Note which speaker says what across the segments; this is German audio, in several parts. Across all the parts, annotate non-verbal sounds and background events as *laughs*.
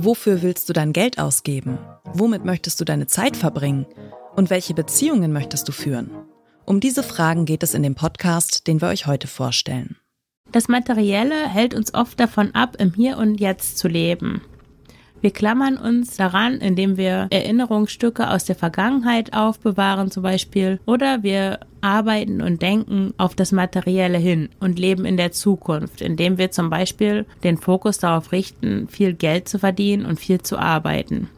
Speaker 1: Wofür willst du dein Geld ausgeben? Womit möchtest du deine Zeit verbringen? Und welche Beziehungen möchtest du führen? Um diese Fragen geht es in dem Podcast, den wir euch heute vorstellen.
Speaker 2: Das Materielle hält uns oft davon ab, im Hier und Jetzt zu leben. Wir klammern uns daran, indem wir Erinnerungsstücke aus der Vergangenheit aufbewahren zum Beispiel, oder wir arbeiten und denken auf das Materielle hin und leben in der Zukunft, indem wir zum Beispiel den Fokus darauf richten, viel Geld zu verdienen und viel zu arbeiten.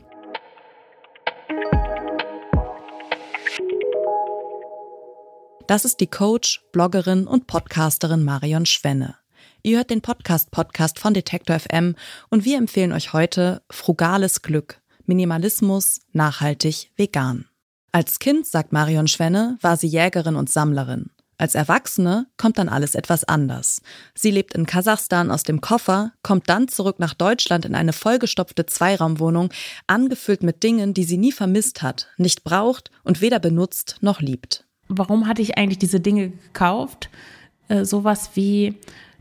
Speaker 1: Das ist die Coach, Bloggerin und Podcasterin Marion Schwenne. Ihr hört den Podcast Podcast von Detektor FM und wir empfehlen euch heute Frugales Glück, Minimalismus, nachhaltig, vegan. Als Kind, sagt Marion Schwenne, war sie Jägerin und Sammlerin. Als Erwachsene kommt dann alles etwas anders. Sie lebt in Kasachstan aus dem Koffer, kommt dann zurück nach Deutschland in eine vollgestopfte Zweiraumwohnung, angefüllt mit Dingen, die sie nie vermisst hat, nicht braucht und weder benutzt noch liebt.
Speaker 2: Warum hatte ich eigentlich diese Dinge gekauft? Äh, sowas wie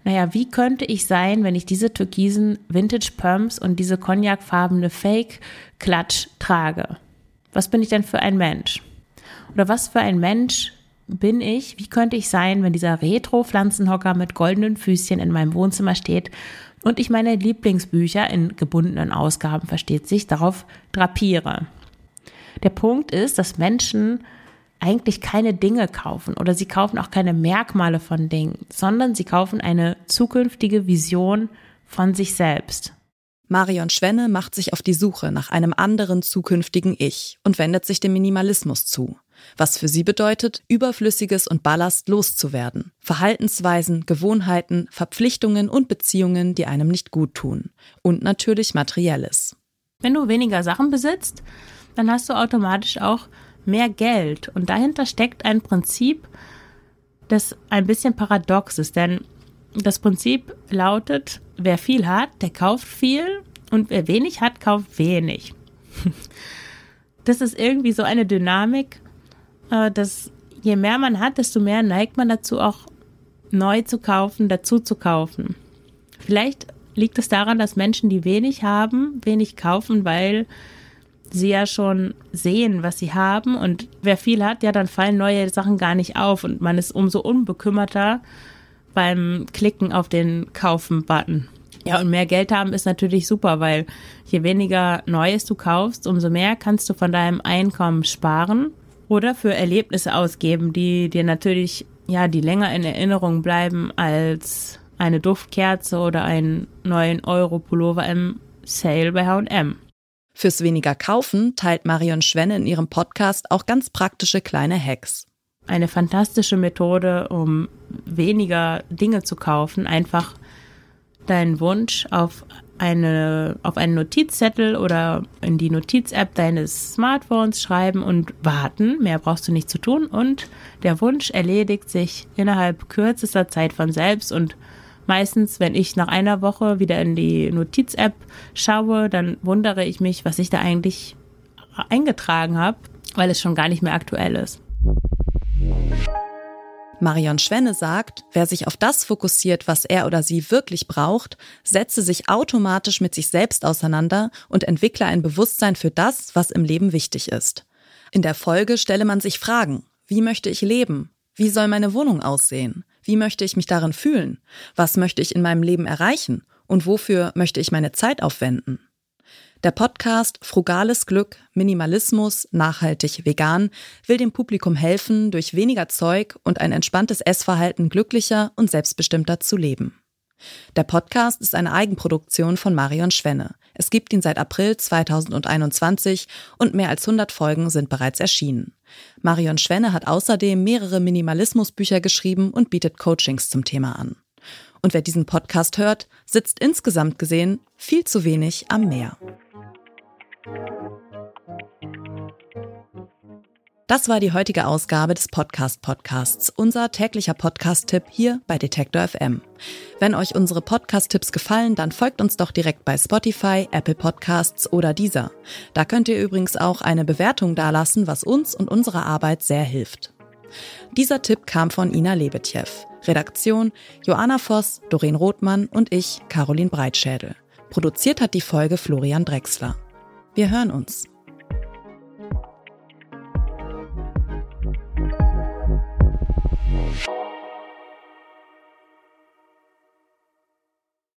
Speaker 2: naja, wie könnte ich sein, wenn ich diese türkisen Vintage Perms und diese cognacfarbene Fake Klatsch trage? Was bin ich denn für ein Mensch? Oder was für ein Mensch bin ich? Wie könnte ich sein, wenn dieser Retro-Pflanzenhocker mit goldenen Füßchen in meinem Wohnzimmer steht und ich meine Lieblingsbücher in gebundenen Ausgaben, versteht sich, darauf drapiere? Der Punkt ist, dass Menschen eigentlich keine Dinge kaufen oder sie kaufen auch keine Merkmale von Dingen, sondern sie kaufen eine zukünftige Vision von sich selbst.
Speaker 1: Marion Schwenne macht sich auf die Suche nach einem anderen zukünftigen Ich und wendet sich dem Minimalismus zu. Was für sie bedeutet, überflüssiges und Ballast loszuwerden. Verhaltensweisen, Gewohnheiten, Verpflichtungen und Beziehungen, die einem nicht gut tun. Und natürlich Materielles.
Speaker 2: Wenn du weniger Sachen besitzt, dann hast du automatisch auch mehr Geld. Und dahinter steckt ein Prinzip, das ein bisschen paradox ist. Denn das Prinzip lautet, wer viel hat, der kauft viel und wer wenig hat, kauft wenig. *laughs* Das ist irgendwie so eine Dynamik, äh, dass je mehr man hat, desto mehr neigt man dazu auch neu zu kaufen, dazu zu kaufen. Vielleicht liegt es daran, dass Menschen, die wenig haben, wenig kaufen, weil sie ja schon sehen, was sie haben. Und wer viel hat, ja, dann fallen neue Sachen gar nicht auf und man ist umso unbekümmerter beim Klicken auf den Kaufen-Button. Ja, und mehr Geld haben ist natürlich super, weil je weniger Neues du kaufst, umso mehr kannst du von deinem Einkommen sparen oder für Erlebnisse ausgeben, die dir natürlich, ja, die länger in Erinnerung bleiben als eine Duftkerze oder einen neuen Euro-Pullover im Sale bei H&M.
Speaker 1: Fürs weniger Kaufen teilt Marion Schwenne in ihrem Podcast auch ganz praktische kleine Hacks.
Speaker 2: Eine fantastische Methode, um weniger Dinge zu kaufen, einfach deinen Wunsch auf eine, auf einen Notizzettel oder in die Notiz-App deines Smartphones schreiben und warten. Mehr brauchst du nicht zu tun und der Wunsch erledigt sich innerhalb kürzester Zeit von selbst und Meistens, wenn ich nach einer Woche wieder in die Notiz-App schaue, dann wundere ich mich, was ich da eigentlich eingetragen habe, weil es schon gar nicht mehr aktuell ist.
Speaker 1: Marion Schwenne sagt, wer sich auf das fokussiert, was er oder sie wirklich braucht, setze sich automatisch mit sich selbst auseinander und entwickle ein Bewusstsein für das, was im Leben wichtig ist. In der Folge stelle man sich Fragen. Wie möchte ich leben? Wie soll meine Wohnung aussehen? Wie möchte ich mich darin fühlen? Was möchte ich in meinem Leben erreichen? Und wofür möchte ich meine Zeit aufwenden? Der Podcast Frugales Glück, Minimalismus, nachhaltig, vegan will dem Publikum helfen, durch weniger Zeug und ein entspanntes Essverhalten glücklicher und selbstbestimmter zu leben. Der Podcast ist eine Eigenproduktion von Marion Schwenne. Es gibt ihn seit April 2021 und mehr als 100 Folgen sind bereits erschienen. Marion Schwenne hat außerdem mehrere Minimalismusbücher geschrieben und bietet Coachings zum Thema an. Und wer diesen Podcast hört, sitzt insgesamt gesehen viel zu wenig am Meer. Das war die heutige Ausgabe des Podcast Podcasts, unser täglicher Podcast-Tipp hier bei Detektor FM. Wenn euch unsere Podcast-Tipps gefallen, dann folgt uns doch direkt bei Spotify, Apple Podcasts oder dieser. Da könnt ihr übrigens auch eine Bewertung dalassen, was uns und unserer Arbeit sehr hilft. Dieser Tipp kam von Ina Lebetjew. Redaktion Joanna Voss, Doreen Rothmann und ich, Caroline Breitschädel. Produziert hat die Folge Florian Drexler. Wir hören uns.